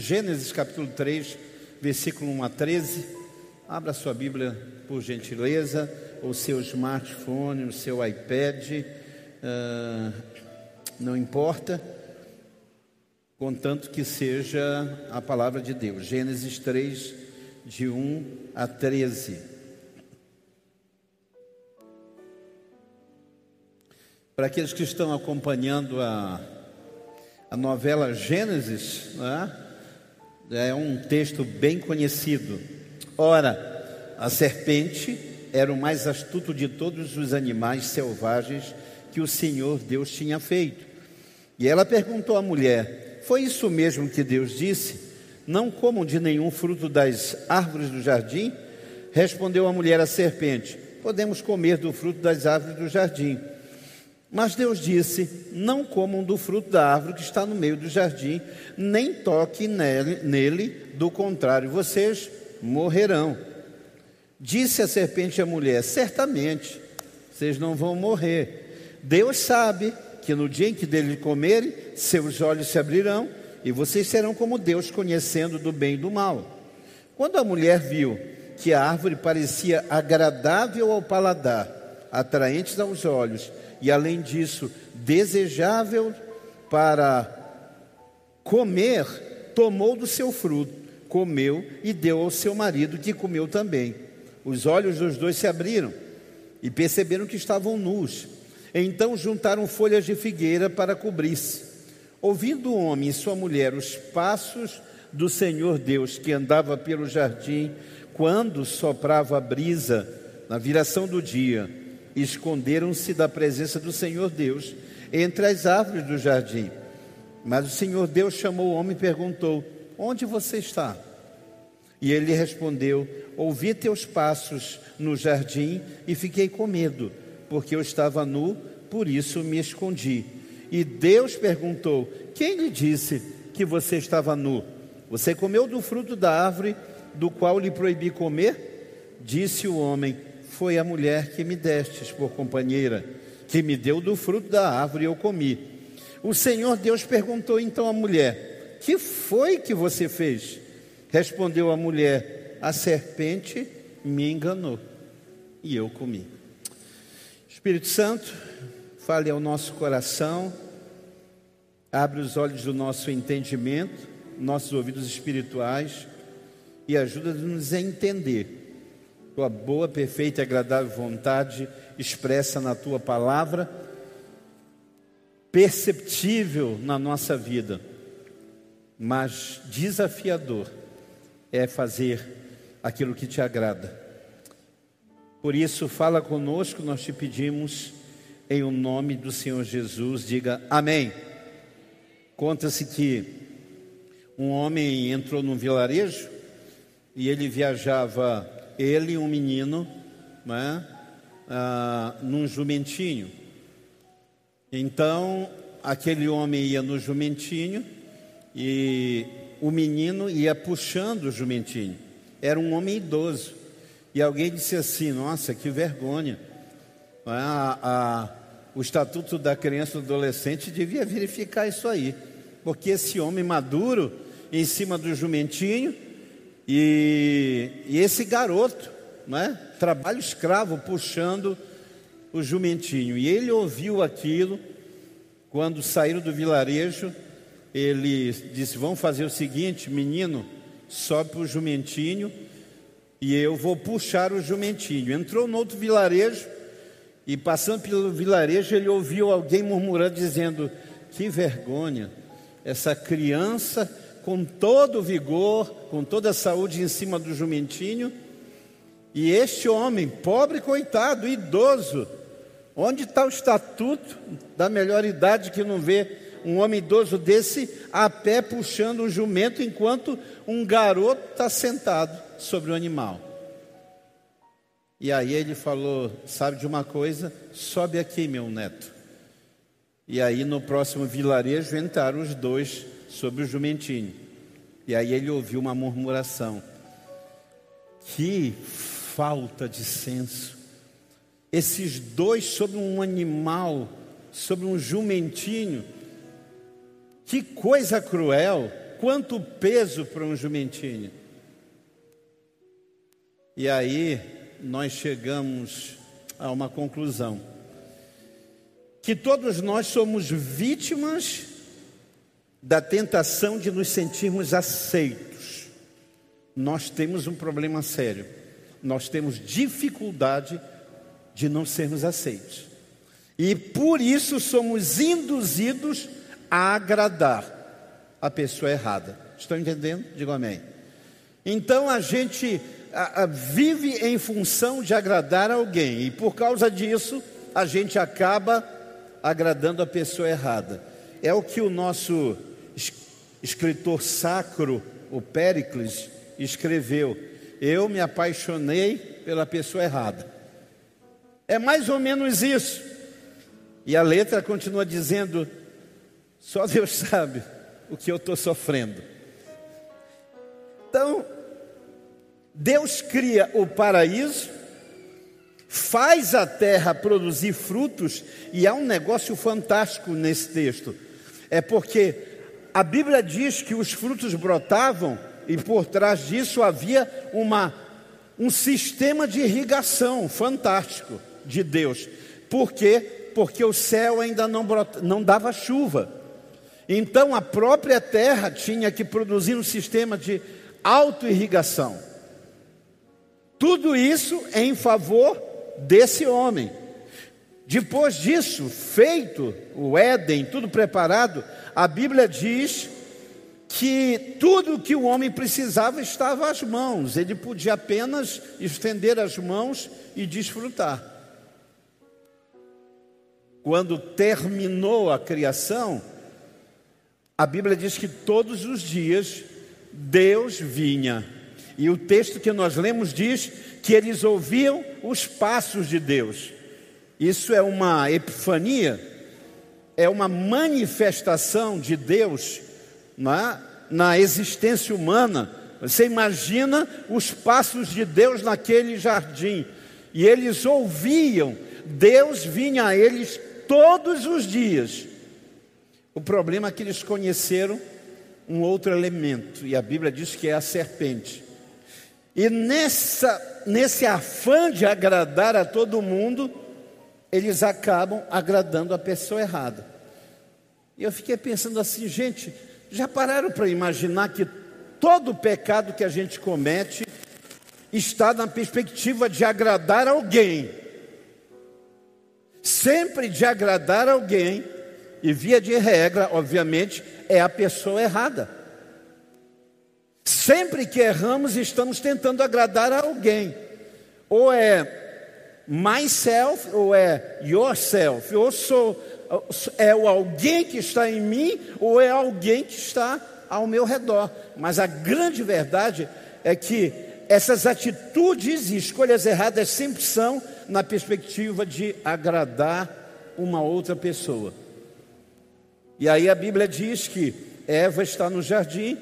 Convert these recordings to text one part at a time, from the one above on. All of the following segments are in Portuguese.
Gênesis capítulo 3, versículo 1 a 13. Abra sua Bíblia, por gentileza, o seu smartphone, o seu iPad, uh, não importa, contanto que seja a palavra de Deus. Gênesis 3, de 1 a 13. Para aqueles que estão acompanhando a, a novela Gênesis, né? É um texto bem conhecido. Ora, a serpente era o mais astuto de todos os animais selvagens que o Senhor Deus tinha feito. E ela perguntou à mulher: Foi isso mesmo que Deus disse? Não comam de nenhum fruto das árvores do jardim? Respondeu a mulher à serpente: Podemos comer do fruto das árvores do jardim. Mas Deus disse: Não comam do fruto da árvore que está no meio do jardim, nem toquem nele, nele, do contrário, vocês morrerão. Disse a serpente à mulher: Certamente, vocês não vão morrer. Deus sabe que no dia em que dele comerem, seus olhos se abrirão e vocês serão como Deus, conhecendo do bem e do mal. Quando a mulher viu que a árvore parecia agradável ao paladar, atraente aos olhos, e além disso, desejável para comer, tomou do seu fruto, comeu e deu ao seu marido, que comeu também. Os olhos dos dois se abriram e perceberam que estavam nus. Então juntaram folhas de figueira para cobrir-se. Ouvindo o homem e sua mulher os passos do Senhor Deus que andava pelo jardim, quando soprava a brisa na viração do dia, esconderam-se da presença do Senhor Deus entre as árvores do jardim. Mas o Senhor Deus chamou o homem e perguntou: Onde você está? E ele respondeu: Ouvi teus passos no jardim e fiquei com medo, porque eu estava nu, por isso me escondi. E Deus perguntou: Quem lhe disse que você estava nu? Você comeu do fruto da árvore do qual lhe proibi comer? Disse o homem: foi a mulher que me destes por companheira, que me deu do fruto da árvore e eu comi. O Senhor Deus perguntou então à mulher: Que foi que você fez? Respondeu a mulher: A serpente me enganou e eu comi. Espírito Santo, fale ao nosso coração, abre os olhos do nosso entendimento, nossos ouvidos espirituais e ajuda-nos a entender tua boa, perfeita e agradável vontade expressa na tua palavra, perceptível na nossa vida, mas desafiador é fazer aquilo que te agrada. Por isso, fala conosco, nós te pedimos, em o nome do Senhor Jesus, diga amém. Conta-se que um homem entrou num vilarejo e ele viajava ele um menino, né, ah, num jumentinho. Então, aquele homem ia no jumentinho e o menino ia puxando o jumentinho. Era um homem idoso. E alguém disse assim: Nossa, que vergonha. A, a, o Estatuto da Criança e do Adolescente devia verificar isso aí. Porque esse homem maduro, em cima do jumentinho, e, e esse garoto, né, trabalho escravo, puxando o jumentinho. E ele ouviu aquilo, quando saíram do vilarejo, ele disse: Vamos fazer o seguinte, menino, sobe para o jumentinho e eu vou puxar o jumentinho. Entrou no outro vilarejo e, passando pelo vilarejo, ele ouviu alguém murmurando, dizendo: Que vergonha, essa criança com todo vigor, com toda a saúde em cima do jumentinho. E este homem, pobre coitado, idoso, onde está o estatuto da melhor idade que não vê um homem idoso desse a pé puxando um jumento enquanto um garoto está sentado sobre o animal? E aí ele falou: Sabe de uma coisa? Sobe aqui, meu neto. E aí no próximo vilarejo entraram os dois sobre o jumentinho. E aí ele ouviu uma murmuração. Que falta de senso. Esses dois sobre um animal, sobre um jumentinho. Que coisa cruel. quanto peso para um jumentinho? E aí nós chegamos a uma conclusão: que todos nós somos vítimas da tentação de nos sentirmos aceitos. Nós temos um problema sério. Nós temos dificuldade de não sermos aceitos. E por isso somos induzidos a agradar a pessoa errada. Estão entendendo? Digo amém. Então a gente vive em função de agradar alguém, e por causa disso a gente acaba agradando a pessoa errada. É o que o nosso escritor sacro, o Péricles, escreveu. Eu me apaixonei pela pessoa errada. É mais ou menos isso. E a letra continua dizendo: só Deus sabe o que eu estou sofrendo. Então, Deus cria o paraíso, faz a terra produzir frutos, e há um negócio fantástico nesse texto. É porque a Bíblia diz que os frutos brotavam e por trás disso havia uma, um sistema de irrigação fantástico de Deus. Por quê? Porque o céu ainda não, brota, não dava chuva. Então a própria terra tinha que produzir um sistema de autoirrigação. Tudo isso em favor desse homem. Depois disso, feito o Éden, tudo preparado, a Bíblia diz que tudo que o homem precisava estava às mãos, ele podia apenas estender as mãos e desfrutar. Quando terminou a criação, a Bíblia diz que todos os dias Deus vinha. E o texto que nós lemos diz que eles ouviam os passos de Deus. Isso é uma epifania, é uma manifestação de Deus na, na existência humana. Você imagina os passos de Deus naquele jardim. E eles ouviam, Deus vinha a eles todos os dias o problema é que eles conheceram um outro elemento, e a Bíblia diz que é a serpente. E nessa, nesse afã de agradar a todo mundo, eles acabam agradando a pessoa errada. E eu fiquei pensando assim, gente, já pararam para imaginar que todo pecado que a gente comete está na perspectiva de agradar alguém? Sempre de agradar alguém e via de regra, obviamente, é a pessoa errada. Sempre que erramos, estamos tentando agradar a alguém. Ou é myself, ou é yourself. Ou sou, é o alguém que está em mim, ou é alguém que está ao meu redor. Mas a grande verdade é que essas atitudes e escolhas erradas sempre são na perspectiva de agradar uma outra pessoa. E aí a Bíblia diz que Eva está no jardim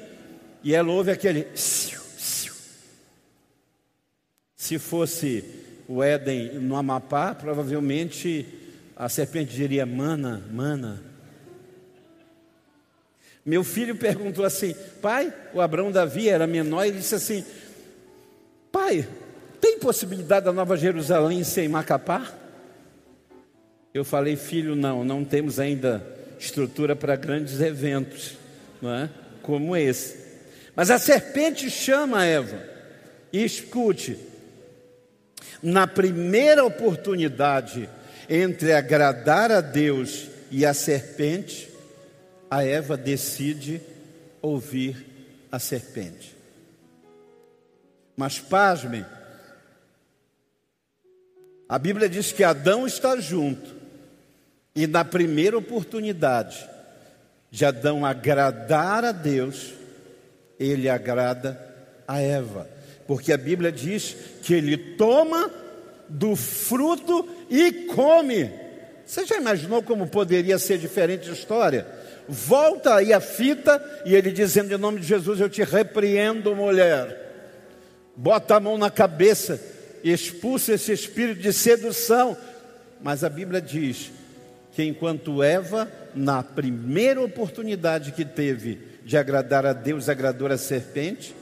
e ela ouve aquele. Se fosse o Éden no Amapá, provavelmente a serpente diria: mana, mana. Meu filho perguntou assim: pai, o Abraão Davi era menor, e disse assim: pai, tem possibilidade da Nova Jerusalém ser em Macapá? Eu falei, filho, não, não temos ainda estrutura para grandes eventos, não é? como esse. Mas a serpente chama Eva, e escute, na primeira oportunidade entre agradar a Deus e a serpente, a Eva decide ouvir a serpente. Mas pasmem, a Bíblia diz que Adão está junto, e na primeira oportunidade de Adão agradar a Deus, ele agrada a Eva, porque a Bíblia diz que ele toma do fruto e come. Você já imaginou como poderia ser diferente a história? Volta aí a fita e ele dizendo em nome de Jesus: Eu te repreendo, mulher. Bota a mão na cabeça, expulsa esse espírito de sedução. Mas a Bíblia diz que enquanto Eva, na primeira oportunidade que teve de agradar a Deus, agradou a serpente.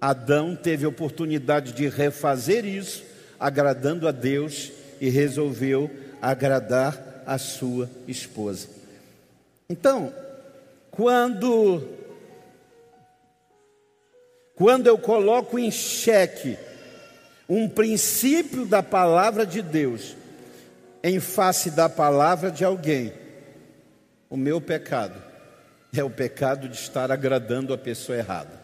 Adão teve a oportunidade de refazer isso, agradando a Deus, e resolveu agradar a sua esposa. Então, quando quando eu coloco em xeque um princípio da palavra de Deus em face da palavra de alguém, o meu pecado é o pecado de estar agradando a pessoa errada.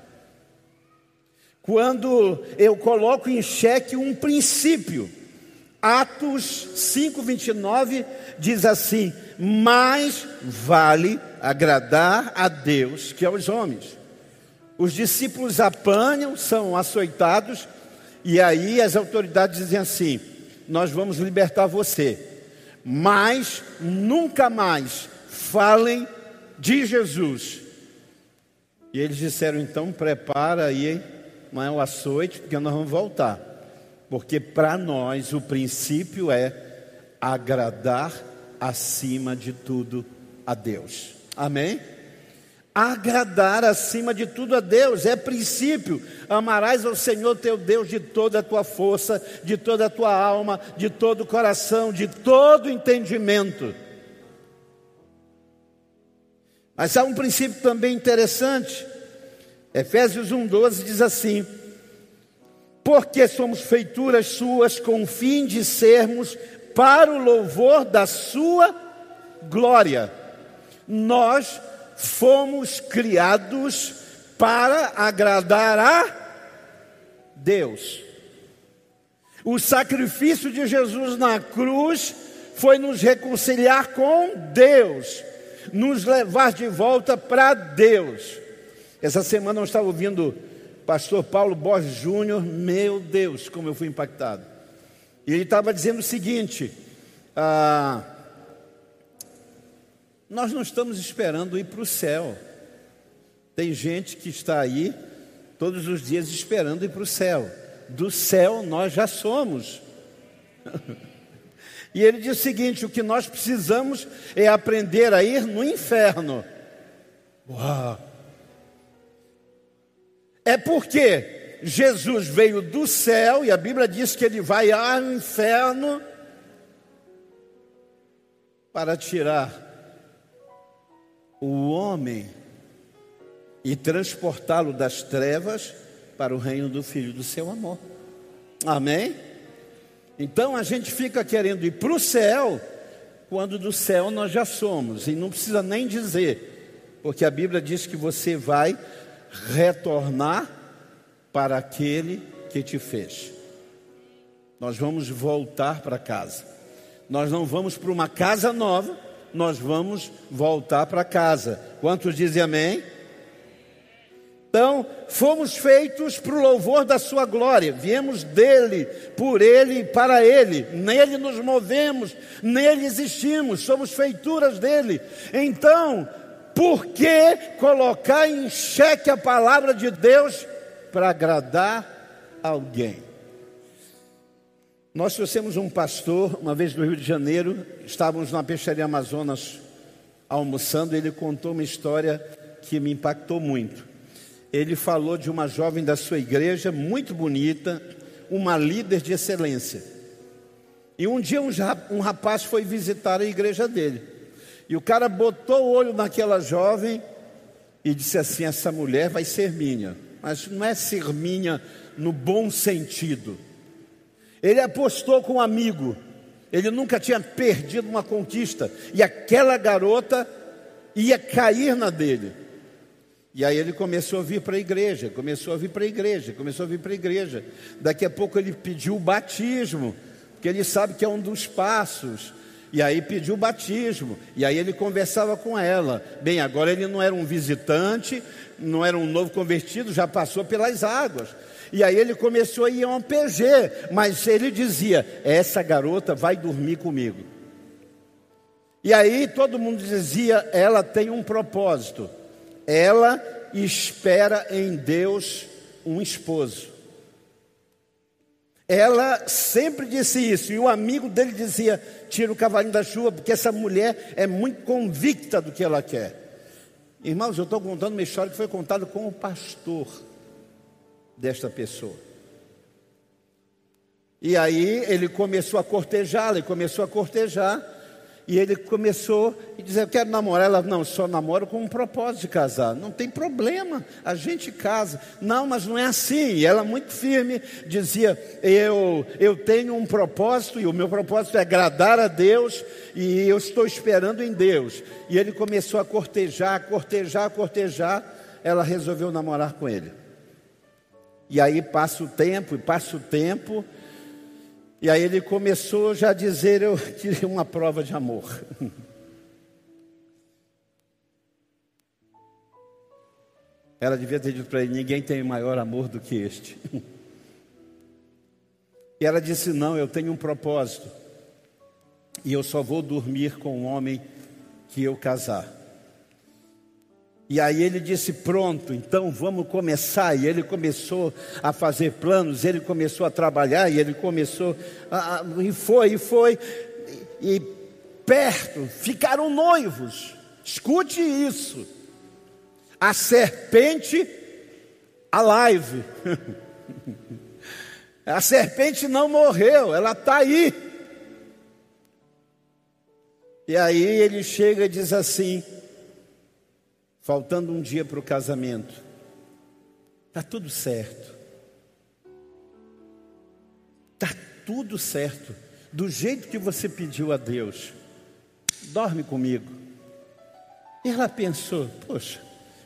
Quando eu coloco em xeque um princípio, Atos 5:29 diz assim: "Mais vale agradar a Deus que aos homens". Os discípulos apanham, são açoitados, e aí as autoridades dizem assim: Nós vamos libertar você, mas nunca mais falem de Jesus. E eles disseram: Então prepara aí, é o açoite, porque nós vamos voltar. Porque para nós o princípio é agradar acima de tudo a Deus. Amém? agradar acima de tudo a Deus, é princípio. Amarás ao Senhor teu Deus de toda a tua força, de toda a tua alma, de todo o coração, de todo o entendimento. Mas há um princípio também interessante. Efésios 1,12 diz assim: Porque somos feituras suas com o fim de sermos para o louvor da sua glória. Nós fomos criados para agradar a Deus. O sacrifício de Jesus na cruz foi nos reconciliar com Deus, nos levar de volta para Deus. Essa semana eu estava ouvindo pastor Paulo Borges Júnior, meu Deus, como eu fui impactado. E ele estava dizendo o seguinte: ah, nós não estamos esperando ir para o céu. Tem gente que está aí todos os dias esperando ir para o céu. Do céu nós já somos. e ele diz o seguinte: o que nós precisamos é aprender a ir no inferno. Uau! É porque Jesus veio do céu e a Bíblia diz que ele vai ao inferno para tirar o homem e transportá-lo das trevas para o reino do Filho do seu amor. Amém? Então a gente fica querendo ir para o céu, quando do céu nós já somos, e não precisa nem dizer, porque a Bíblia diz que você vai retornar para aquele que te fez. Nós vamos voltar para casa. Nós não vamos para uma casa nova, nós vamos voltar para casa. Quantos dizem amém? Então, fomos feitos para o louvor da Sua glória, viemos dele, por ele e para ele, nele nos movemos, nele existimos, somos feituras dele. Então, por que colocar em xeque a palavra de Deus para agradar alguém? Nós trouxemos um pastor, uma vez no Rio de Janeiro, estávamos na peixaria Amazonas almoçando, ele contou uma história que me impactou muito. Ele falou de uma jovem da sua igreja, muito bonita, uma líder de excelência. E um dia um rapaz foi visitar a igreja dele. E o cara botou o olho naquela jovem e disse assim: Essa mulher vai ser minha. Mas não é ser minha no bom sentido ele apostou com um amigo. Ele nunca tinha perdido uma conquista. E aquela garota ia cair na dele. E aí ele começou a vir para a igreja, começou a vir para a igreja, começou a vir para a igreja. Daqui a pouco ele pediu o batismo, porque ele sabe que é um dos passos. E aí pediu batismo. E aí ele conversava com ela. Bem, agora ele não era um visitante, não era um novo convertido, já passou pelas águas. E aí ele começou a ir a um PG, mas ele dizia: Essa garota vai dormir comigo. E aí todo mundo dizia: Ela tem um propósito. Ela espera em Deus um esposo. Ela sempre disse isso, e o amigo dele dizia: Tira o cavalinho da chuva, porque essa mulher é muito convicta do que ela quer. Irmãos, eu estou contando uma história que foi contada com o pastor desta pessoa. E aí ele começou a cortejá-la, ele começou a cortejar, e ele começou a dizer: Eu quero namorar. Ela, não, só namoro com um propósito de casar. Não tem problema, a gente casa. Não, mas não é assim. E ela, muito firme, dizia: eu, eu tenho um propósito, e o meu propósito é agradar a Deus, e eu estou esperando em Deus. E ele começou a cortejar, cortejar, cortejar. Ela resolveu namorar com ele. E aí passa o tempo, e passa o tempo. E aí ele começou já a dizer: Eu tirei uma prova de amor. Ela devia ter dito para ele: Ninguém tem maior amor do que este. E ela disse: Não, eu tenho um propósito. E eu só vou dormir com o homem que eu casar. E aí ele disse: Pronto, então vamos começar. E ele começou a fazer planos, ele começou a trabalhar, e ele começou, a, e foi, e foi, e, e perto, ficaram noivos. Escute isso. A serpente, a live. A serpente não morreu, ela está aí. E aí ele chega e diz assim: faltando um dia para o casamento, está tudo certo. Está tudo certo, do jeito que você pediu a Deus. Dorme comigo. E ela pensou: poxa,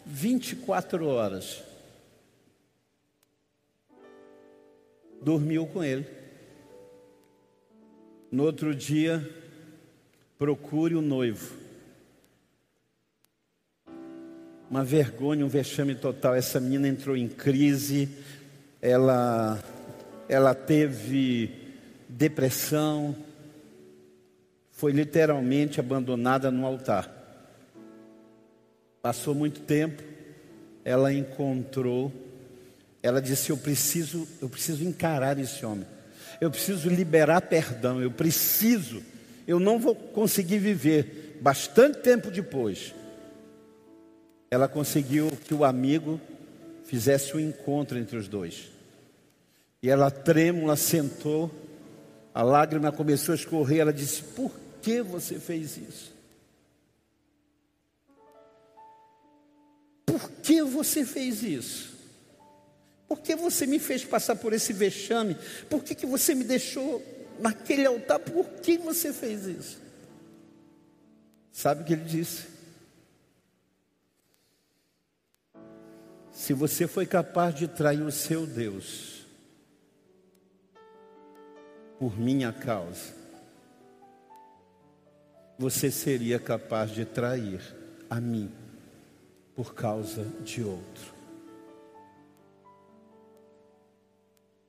24 horas. Dormiu com ele. No outro dia, procure o noivo uma vergonha, um vexame total. Essa menina entrou em crise, ela, ela teve depressão, foi literalmente abandonada no altar. Passou muito tempo, ela encontrou, ela disse: Eu preciso, eu preciso encarar esse homem, eu preciso liberar perdão, eu preciso, eu não vou conseguir viver. Bastante tempo depois, ela conseguiu que o amigo fizesse um encontro entre os dois. E ela trêmula sentou, a lágrima começou a escorrer. Ela disse: Por que você fez isso? Por que você fez isso? Por que você me fez passar por esse vexame? Por que, que você me deixou naquele altar? Por que você fez isso? Sabe o que ele disse? Se você foi capaz de trair o seu Deus por minha causa, você seria capaz de trair a mim por causa de outro.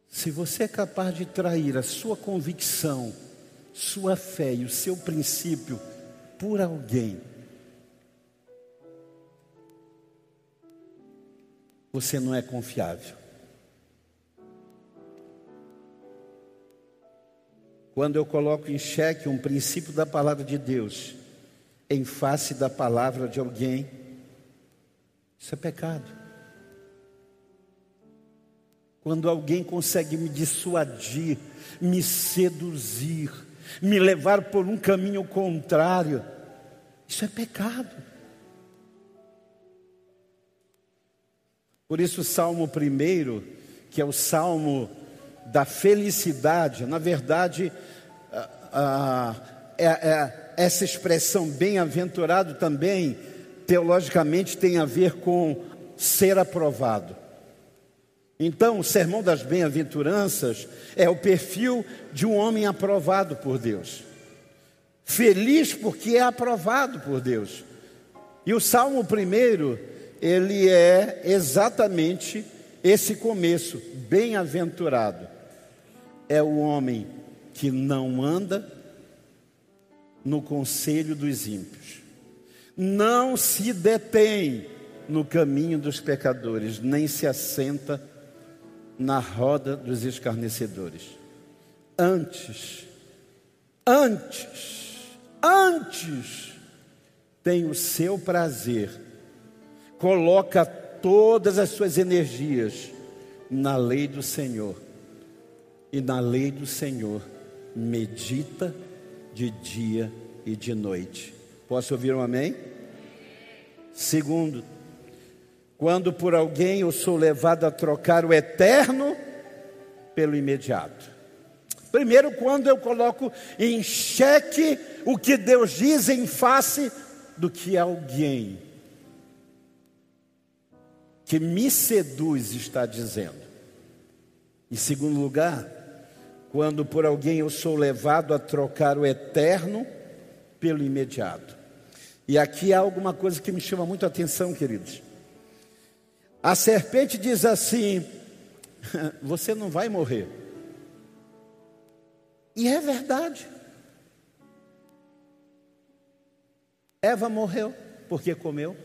Se você é capaz de trair a sua convicção, sua fé e o seu princípio por alguém, você não é confiável. Quando eu coloco em xeque um princípio da palavra de Deus em face da palavra de alguém, isso é pecado. Quando alguém consegue me dissuadir, me seduzir, me levar por um caminho contrário, isso é pecado. Por isso, o Salmo primeiro, que é o Salmo da felicidade, na verdade, é, é, essa expressão bem-aventurado também, teologicamente, tem a ver com ser aprovado. Então, o sermão das bem-aventuranças é o perfil de um homem aprovado por Deus. Feliz porque é aprovado por Deus. E o Salmo primeiro ele é exatamente esse começo, bem-aventurado. É o homem que não anda no conselho dos ímpios, não se detém no caminho dos pecadores, nem se assenta na roda dos escarnecedores. Antes, antes, antes, tem o seu prazer coloca todas as suas energias na lei do Senhor. E na lei do Senhor medita de dia e de noite. Posso ouvir um amém? Segundo, quando por alguém eu sou levado a trocar o eterno pelo imediato. Primeiro, quando eu coloco em xeque o que Deus diz em face do que alguém que me seduz está dizendo. Em segundo lugar, quando por alguém eu sou levado a trocar o eterno pelo imediato. E aqui há alguma coisa que me chama muito a atenção, queridos. A serpente diz assim: Você não vai morrer. E é verdade. Eva morreu porque comeu.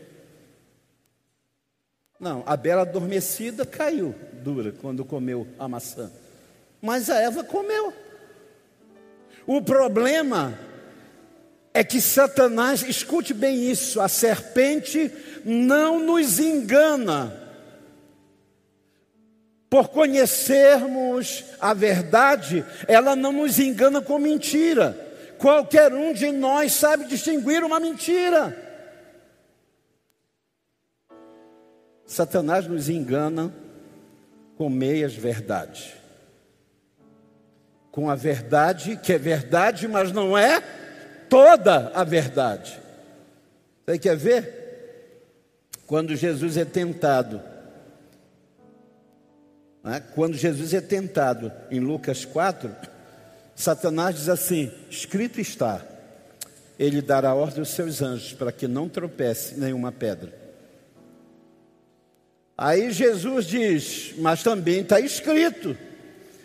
Não, a bela adormecida caiu dura quando comeu a maçã. Mas a Eva comeu. O problema é que Satanás, escute bem isso, a serpente não nos engana. Por conhecermos a verdade, ela não nos engana com mentira. Qualquer um de nós sabe distinguir uma mentira. Satanás nos engana com meias verdades. Com a verdade que é verdade, mas não é toda a verdade. Você quer ver? Quando Jesus é tentado, né? quando Jesus é tentado em Lucas 4, Satanás diz assim: escrito está, ele dará ordem aos seus anjos para que não tropece nenhuma pedra. Aí Jesus diz, mas também está escrito,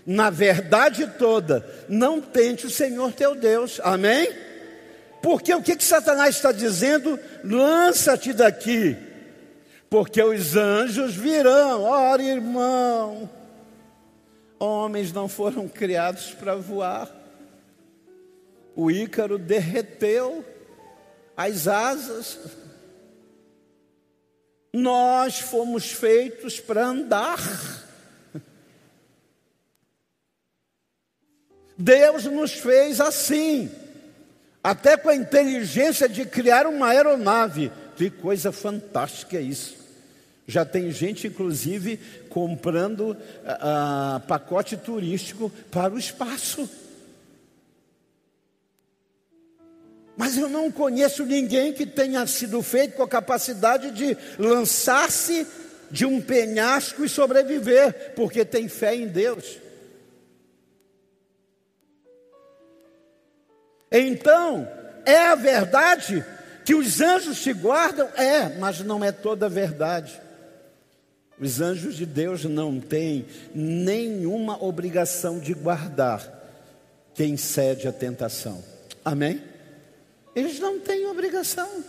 na verdade toda, não tente o Senhor teu Deus, amém? Porque o que, que Satanás está dizendo? Lança-te daqui, porque os anjos virão, ora irmão, homens não foram criados para voar, o Ícaro derreteu as asas, nós fomos feitos para andar. Deus nos fez assim, até com a inteligência de criar uma aeronave. Que coisa fantástica isso. Já tem gente, inclusive, comprando uh, pacote turístico para o espaço. Mas eu não conheço ninguém que tenha sido feito com a capacidade de lançar-se de um penhasco e sobreviver, porque tem fé em Deus. Então, é a verdade que os anjos te guardam? É, mas não é toda a verdade. Os anjos de Deus não têm nenhuma obrigação de guardar quem cede à tentação. Amém? Eles não têm obrigação.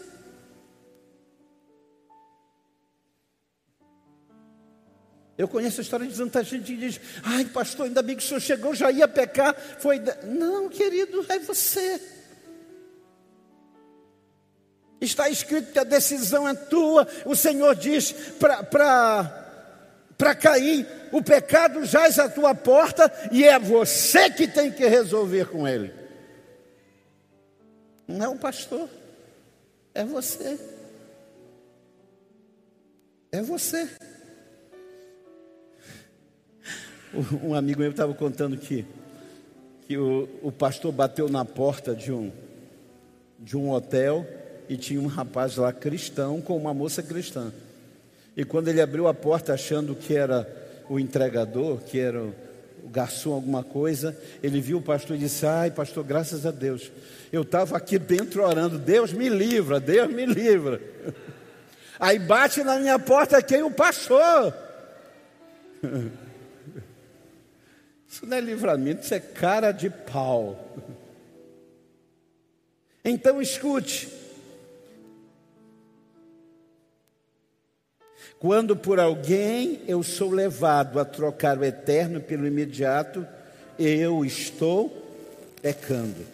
Eu conheço a história de tanta gente que diz: Ai, pastor, ainda bem que o senhor chegou, já ia pecar. Foi. Não, querido, é você. Está escrito que a decisão é tua. O Senhor diz para cair, o pecado jaz à tua porta e é você que tem que resolver com ele. Não é o pastor, é você. É você. Um amigo meu estava contando que, que o, o pastor bateu na porta de um, de um hotel e tinha um rapaz lá cristão com uma moça cristã. E quando ele abriu a porta achando que era o entregador, que era o, garçom alguma coisa, ele viu o pastor e disse: Ai, pastor, graças a Deus, eu estava aqui dentro orando, Deus me livra, Deus me livra. Aí bate na minha porta quem o pastor. Isso não é livramento, isso é cara de pau. Então escute. Quando por alguém eu sou levado a trocar o eterno pelo imediato, eu estou pecando.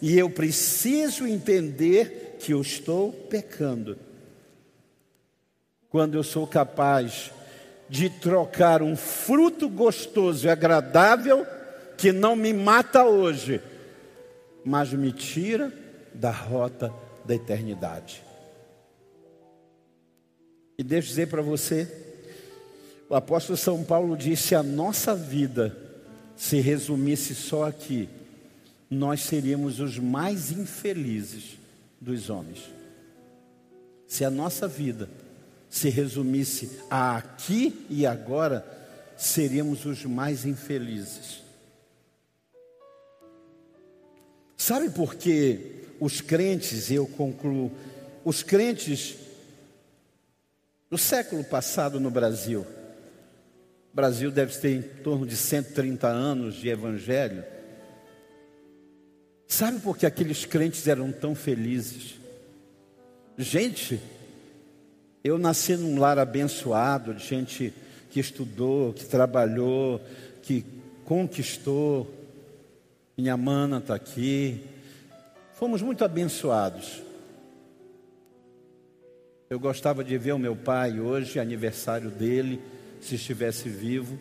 E eu preciso entender que eu estou pecando. quando eu sou capaz de trocar um fruto gostoso e agradável que não me mata hoje, mas me tira da rota da eternidade. E deixa eu dizer para você, o apóstolo São Paulo disse: a nossa vida se resumisse só aqui, nós seríamos os mais infelizes dos homens. Se a nossa vida se resumisse a aqui e agora, seríamos os mais infelizes. Sabe por que os crentes, eu concluo, os crentes do século passado no Brasil, o Brasil deve ter em torno de 130 anos de evangelho. Sabe por que aqueles crentes eram tão felizes? Gente, eu nasci num lar abençoado, de gente que estudou, que trabalhou, que conquistou. Minha mana está aqui. Fomos muito abençoados. Eu gostava de ver o meu pai hoje, aniversário dele se estivesse vivo.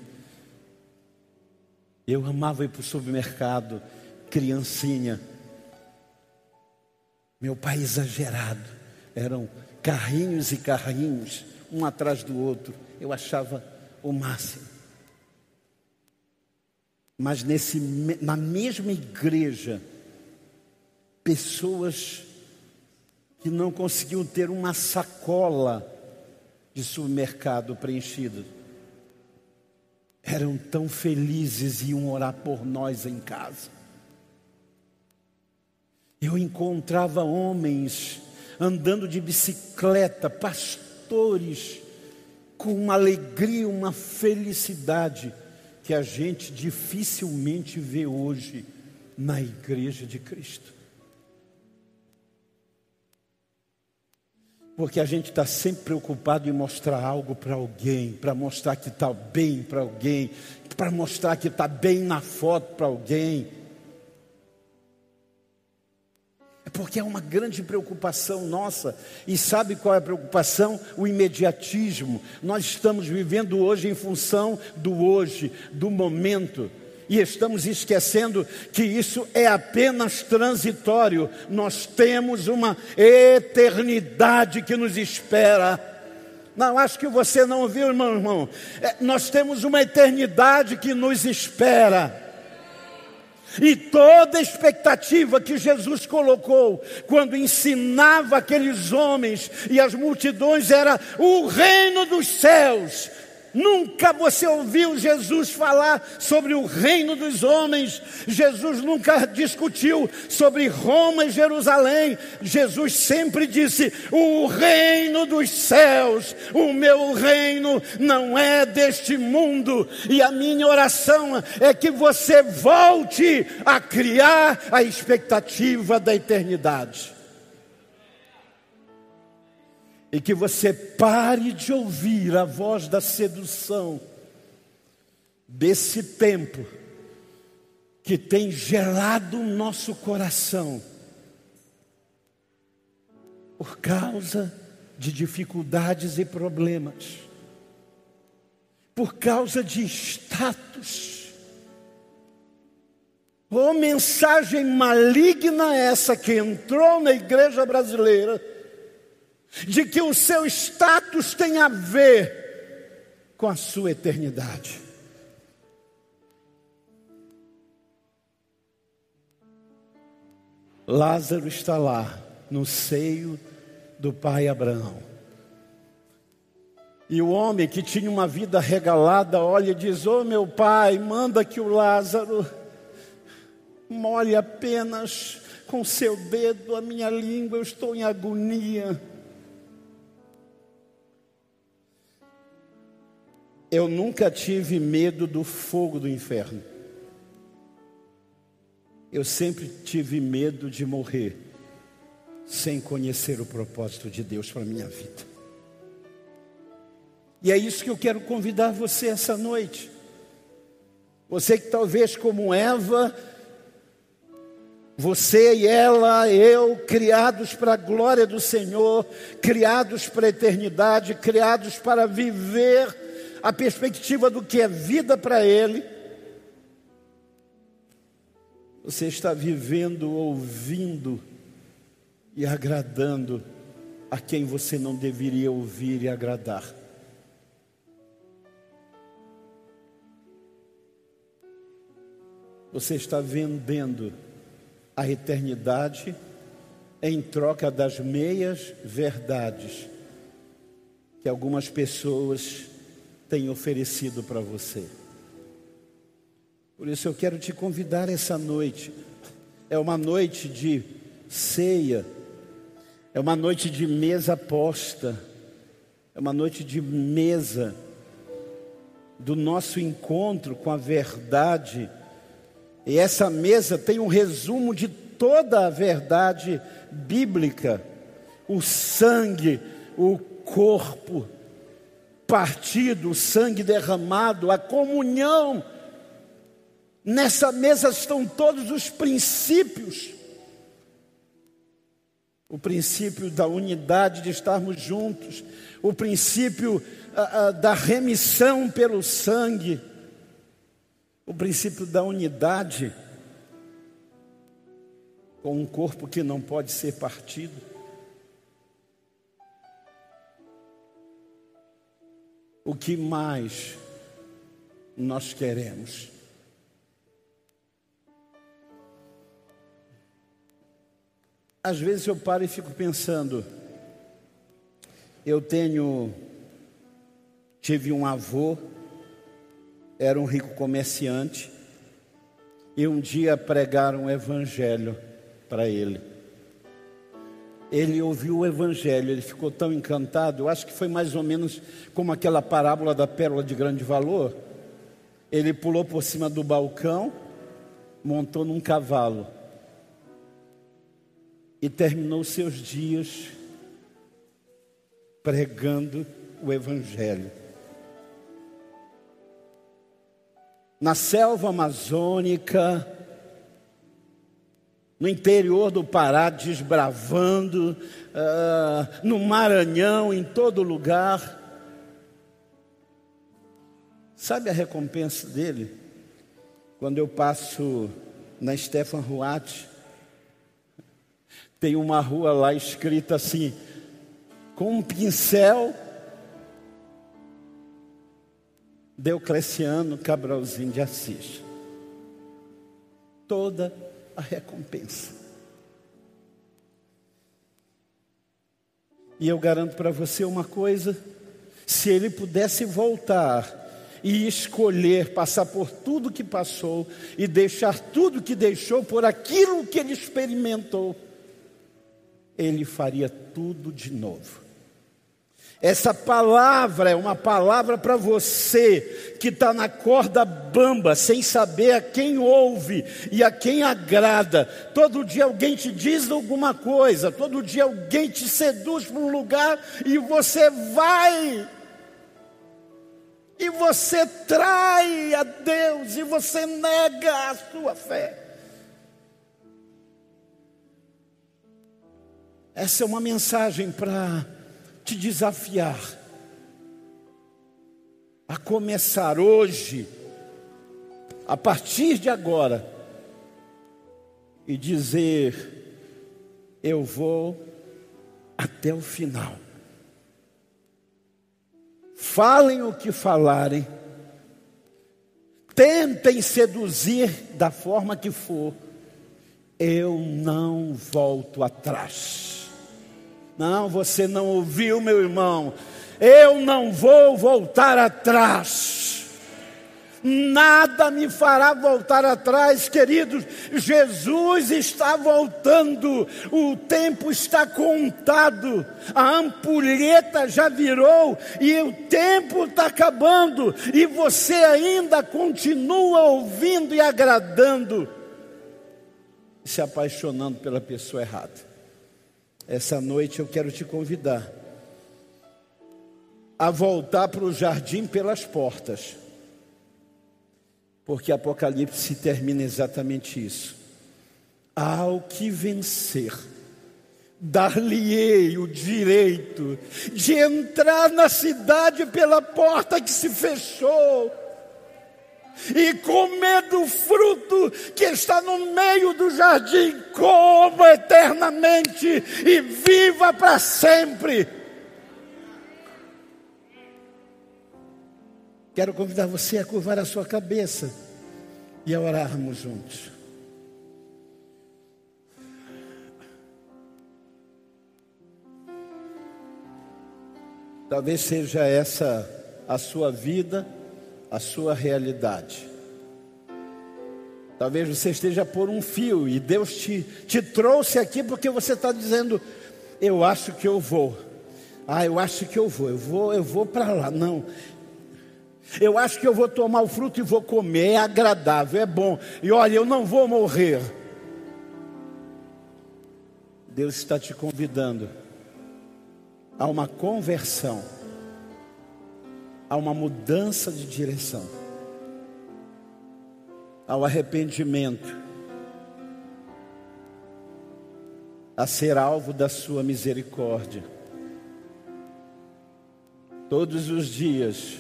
Eu amava ir para o supermercado, criancinha. Meu pai exagerado. Eram carrinhos e carrinhos, um atrás do outro. Eu achava o máximo. Mas nesse, na mesma igreja, pessoas que não conseguiam ter uma sacola de supermercado preenchida eram tão felizes e iam orar por nós em casa. Eu encontrava homens andando de bicicleta, pastores, com uma alegria, uma felicidade que a gente dificilmente vê hoje na igreja de Cristo. Porque a gente está sempre preocupado em mostrar algo para alguém, para mostrar que está bem para alguém, para mostrar que está bem na foto para alguém. É porque é uma grande preocupação nossa. E sabe qual é a preocupação? O imediatismo. Nós estamos vivendo hoje em função do hoje, do momento e estamos esquecendo que isso é apenas transitório. Nós temos uma eternidade que nos espera. Não, acho que você não ouviu, irmão, irmão. É, nós temos uma eternidade que nos espera. E toda expectativa que Jesus colocou quando ensinava aqueles homens e as multidões era o reino dos céus Nunca você ouviu Jesus falar sobre o reino dos homens. Jesus nunca discutiu sobre Roma e Jerusalém. Jesus sempre disse: O reino dos céus, o meu reino não é deste mundo. E a minha oração é que você volte a criar a expectativa da eternidade e que você pare de ouvir a voz da sedução desse tempo que tem gelado o nosso coração por causa de dificuldades e problemas, por causa de status. Oh, mensagem maligna essa que entrou na igreja brasileira de que o seu status tem a ver com a sua eternidade. Lázaro está lá, no seio do pai Abraão. E o homem que tinha uma vida regalada olha e diz: Ô oh, meu pai, manda que o Lázaro molhe apenas com seu dedo a minha língua, eu estou em agonia. Eu nunca tive medo do fogo do inferno. Eu sempre tive medo de morrer sem conhecer o propósito de Deus para minha vida. E é isso que eu quero convidar você essa noite. Você que talvez como Eva Você e ela, eu, criados para a glória do Senhor, criados para a eternidade, criados para viver a perspectiva do que é vida para Ele. Você está vivendo, ouvindo e agradando a quem você não deveria ouvir e agradar. Você está vendendo a eternidade em troca das meias verdades que algumas pessoas têm oferecido para você. Por isso eu quero te convidar essa noite. É uma noite de ceia, é uma noite de mesa posta, é uma noite de mesa do nosso encontro com a verdade e essa mesa tem um resumo de toda a verdade bíblica: o sangue, o corpo partido, o sangue derramado, a comunhão. Nessa mesa estão todos os princípios. O princípio da unidade de estarmos juntos, o princípio a, a, da remissão pelo sangue, o princípio da unidade com um corpo que não pode ser partido. O que mais nós queremos? Às vezes eu paro e fico pensando, eu tenho, tive um avô era um rico comerciante e um dia pregaram o evangelho para ele. Ele ouviu o evangelho, ele ficou tão encantado, eu acho que foi mais ou menos como aquela parábola da pérola de grande valor. Ele pulou por cima do balcão, montou num cavalo e terminou seus dias pregando o evangelho. na selva amazônica, no interior do Pará, desbravando, uh, no Maranhão, em todo lugar. Sabe a recompensa dele? Quando eu passo na Stefan Ruat, tem uma rua lá escrita assim, com um pincel Deocleciano Cabralzinho de Assis. Toda a recompensa. E eu garanto para você uma coisa: se ele pudesse voltar e escolher passar por tudo que passou e deixar tudo que deixou por aquilo que ele experimentou, ele faria tudo de novo. Essa palavra é uma palavra para você que está na corda bamba, sem saber a quem ouve e a quem agrada. Todo dia alguém te diz alguma coisa, todo dia alguém te seduz para um lugar e você vai. E você trai a Deus e você nega a sua fé. Essa é uma mensagem para te desafiar a começar hoje, a partir de agora, e dizer: Eu vou até o final. Falem o que falarem, tentem seduzir da forma que for, eu não volto atrás. Não, você não ouviu, meu irmão. Eu não vou voltar atrás. Nada me fará voltar atrás, queridos. Jesus está voltando, o tempo está contado, a ampulheta já virou e o tempo está acabando, e você ainda continua ouvindo e agradando, se apaixonando pela pessoa errada. Essa noite eu quero te convidar a voltar para o jardim pelas portas, porque Apocalipse termina exatamente isso. Ao que vencer, dar-lhe-ei o direito de entrar na cidade pela porta que se fechou e comer do fruto que está no meio do jardim, coma eternamente e viva para sempre. Quero convidar você a curvar a sua cabeça e a orarmos juntos. Talvez seja essa a sua vida a sua realidade. Talvez você esteja por um fio e Deus te, te trouxe aqui porque você está dizendo: Eu acho que eu vou. Ah, eu acho que eu vou, eu vou, eu vou para lá. Não. Eu acho que eu vou tomar o fruto e vou comer, é agradável, é bom. E olha, eu não vou morrer. Deus está te convidando a uma conversão a uma mudança de direção, ao arrependimento, a ser alvo da Sua misericórdia. Todos os dias,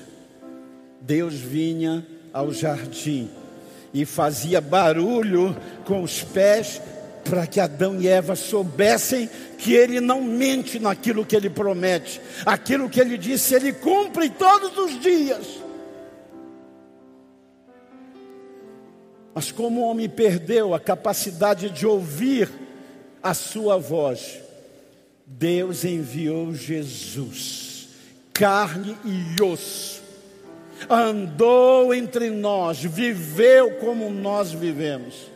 Deus vinha ao jardim e fazia barulho com os pés para que Adão e Eva soubessem que ele não mente naquilo que ele promete, aquilo que ele disse, ele cumpre todos os dias. Mas como o homem perdeu a capacidade de ouvir a sua voz, Deus enviou Jesus, carne e osso, andou entre nós, viveu como nós vivemos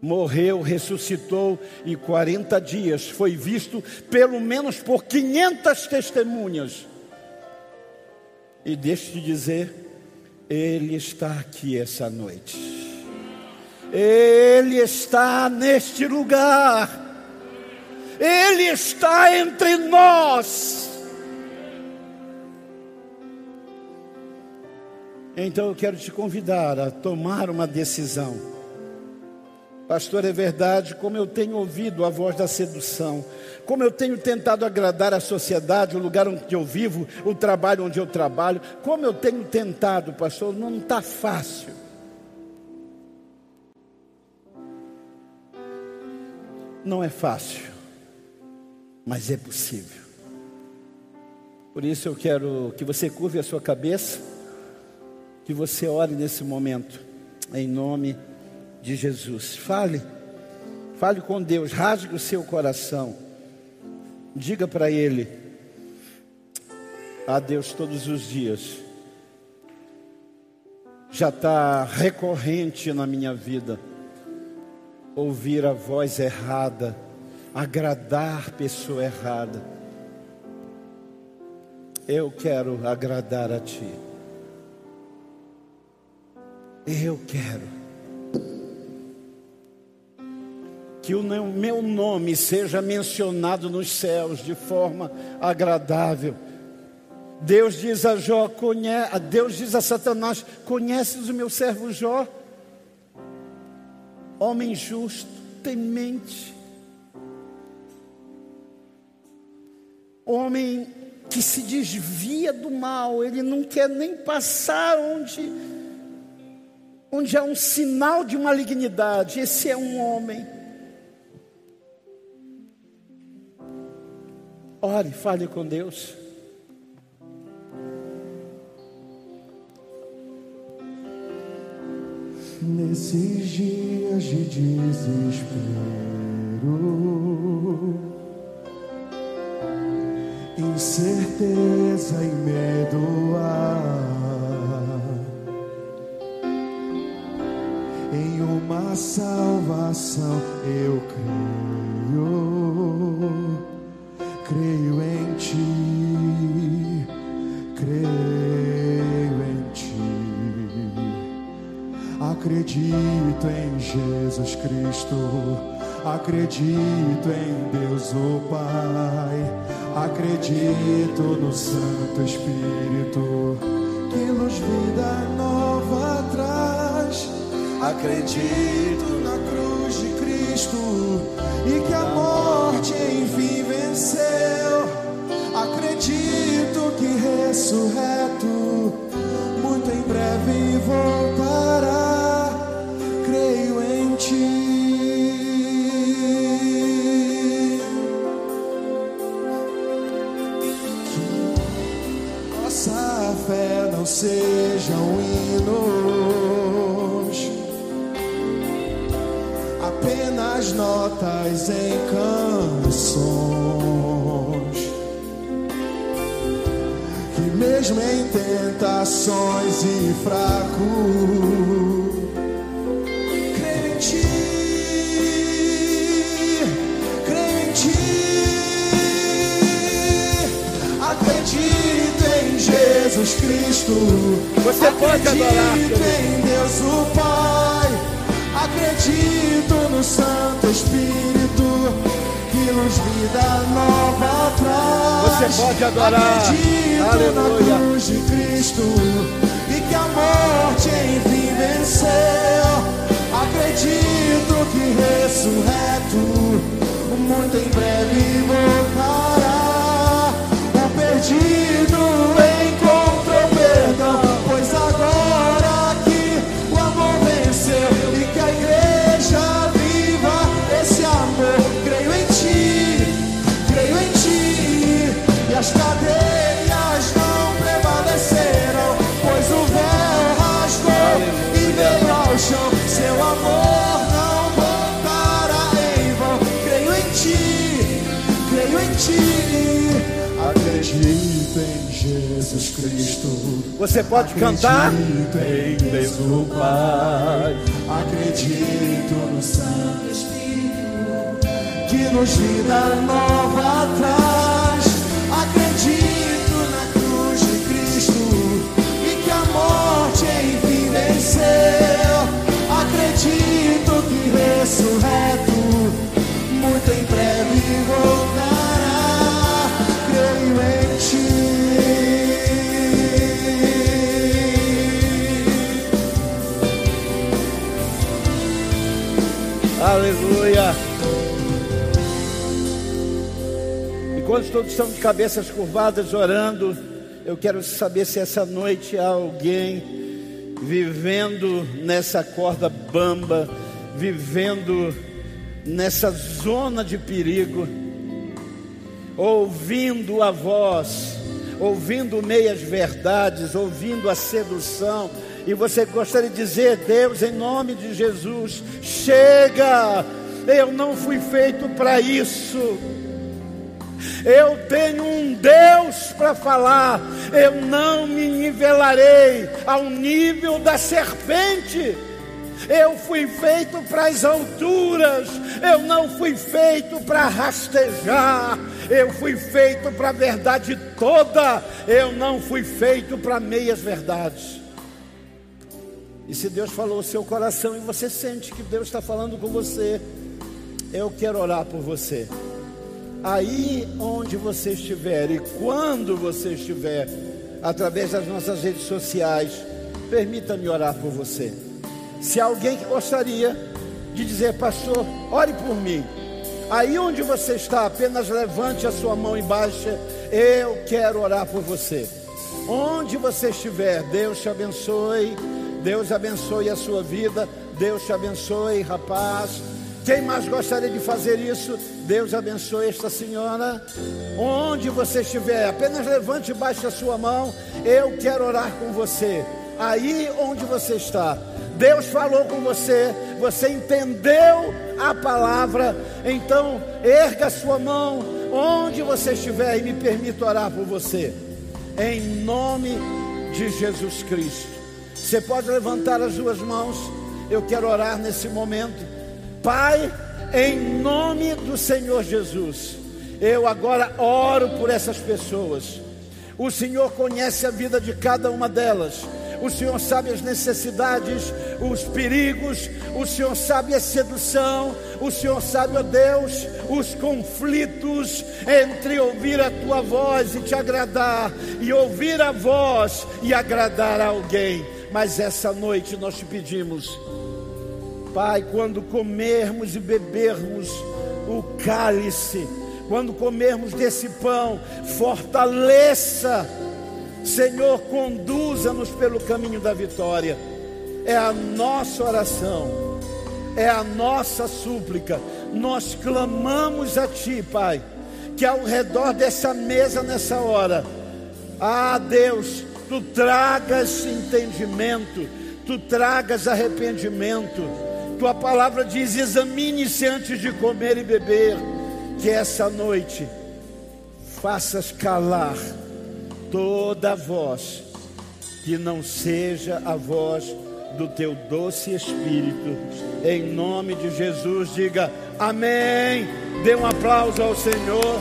morreu, ressuscitou e 40 dias foi visto pelo menos por 500 testemunhas. E deixe-te dizer, ele está aqui essa noite. Ele está neste lugar. Ele está entre nós. Então eu quero te convidar a tomar uma decisão Pastor, é verdade, como eu tenho ouvido a voz da sedução, como eu tenho tentado agradar a sociedade, o lugar onde eu vivo, o trabalho onde eu trabalho, como eu tenho tentado, pastor, não está fácil. Não é fácil, mas é possível. Por isso eu quero que você curve a sua cabeça, que você ore nesse momento, em nome de de Jesus. Fale, fale com Deus, rasgue o seu coração. Diga para Ele, a Deus todos os dias. Já está recorrente na minha vida ouvir a voz errada, agradar pessoa errada. Eu quero agradar a Ti. Eu quero. Que o meu nome seja mencionado nos céus de forma agradável. Deus diz a Jó, conhece, Deus diz a Satanás: Conheces o meu servo Jó? Homem justo, temente, homem que se desvia do mal, ele não quer nem passar onde, onde há um sinal de malignidade. Esse é um homem. Ore, fale com Deus. Nesses dias de desespero, incerteza e medo há em uma salvação eu creio creio em ti, creio em ti. Acredito em Jesus Cristo, acredito em Deus o Pai, acredito no Santo Espírito que nos vida nova traz. Acredito na cruz de Cristo e que a morte enfim venceu. Acredito que ressurreto muito em breve voltará. Creio em ti. Que nossa fé não seja um hinos, apenas notas em canções. Tentações e fraco, creio em ti, creio em ti. Acredito em Jesus Cristo. Você pode adorar, Acredito em Deus o Pai. Acredito no Santo Espírito que nos vida nova traz. Você pode adorar. Acredito Aleluia. na cruz de Cristo e que a morte enfim venceu. Acredito que ressurreto muito em breve voltará. O perdido encontrou Cristo. Você pode cantar? Acredito em Deus o Pai. Acredito no Santo Espírito que nos vida nova traz. Acredito na cruz de Cristo e que a morte enfim venceu. Acredito que ressurreto muito em breve voltará. Aleluia. Enquanto todos estão de cabeças curvadas orando, eu quero saber se essa noite há alguém vivendo nessa corda bamba, vivendo nessa zona de perigo, ouvindo a voz, ouvindo meias verdades, ouvindo a sedução, e você gostaria de dizer, Deus, em nome de Jesus, chega, eu não fui feito para isso. Eu tenho um Deus para falar, eu não me nivelarei ao nível da serpente. Eu fui feito para as alturas, eu não fui feito para rastejar, eu fui feito para a verdade toda, eu não fui feito para meias verdades. E se Deus falou o seu coração e você sente que Deus está falando com você, eu quero orar por você. Aí onde você estiver e quando você estiver, através das nossas redes sociais, permita-me orar por você. Se alguém que gostaria de dizer, pastor, ore por mim. Aí onde você está, apenas levante a sua mão e. Eu quero orar por você. Onde você estiver, Deus te abençoe. Deus abençoe a sua vida. Deus te abençoe, rapaz. Quem mais gostaria de fazer isso? Deus abençoe esta senhora. Onde você estiver, apenas levante e baixe a sua mão. Eu quero orar com você. Aí onde você está. Deus falou com você, você entendeu a palavra, então erga a sua mão onde você estiver e me permita orar por você. Em nome de Jesus Cristo. Você pode levantar as duas mãos. Eu quero orar nesse momento. Pai, em nome do Senhor Jesus, eu agora oro por essas pessoas. O Senhor conhece a vida de cada uma delas. O Senhor sabe as necessidades, os perigos, o Senhor sabe a sedução, o Senhor sabe, ó Deus, os conflitos entre ouvir a tua voz e te agradar, e ouvir a voz e agradar a alguém. Mas essa noite nós te pedimos, Pai, quando comermos e bebermos o cálice, quando comermos desse pão, fortaleça, Senhor, conduza-nos pelo caminho da vitória. É a nossa oração, é a nossa súplica. Nós clamamos a Ti, Pai, que ao redor dessa mesa nessa hora, ah Deus, Tu tragas entendimento, Tu tragas arrependimento. Tua palavra diz: examine-se antes de comer e beber que essa noite faças calar toda voz que não seja a voz do teu doce Espírito. Em nome de Jesus, diga amém. Dê um aplauso ao Senhor.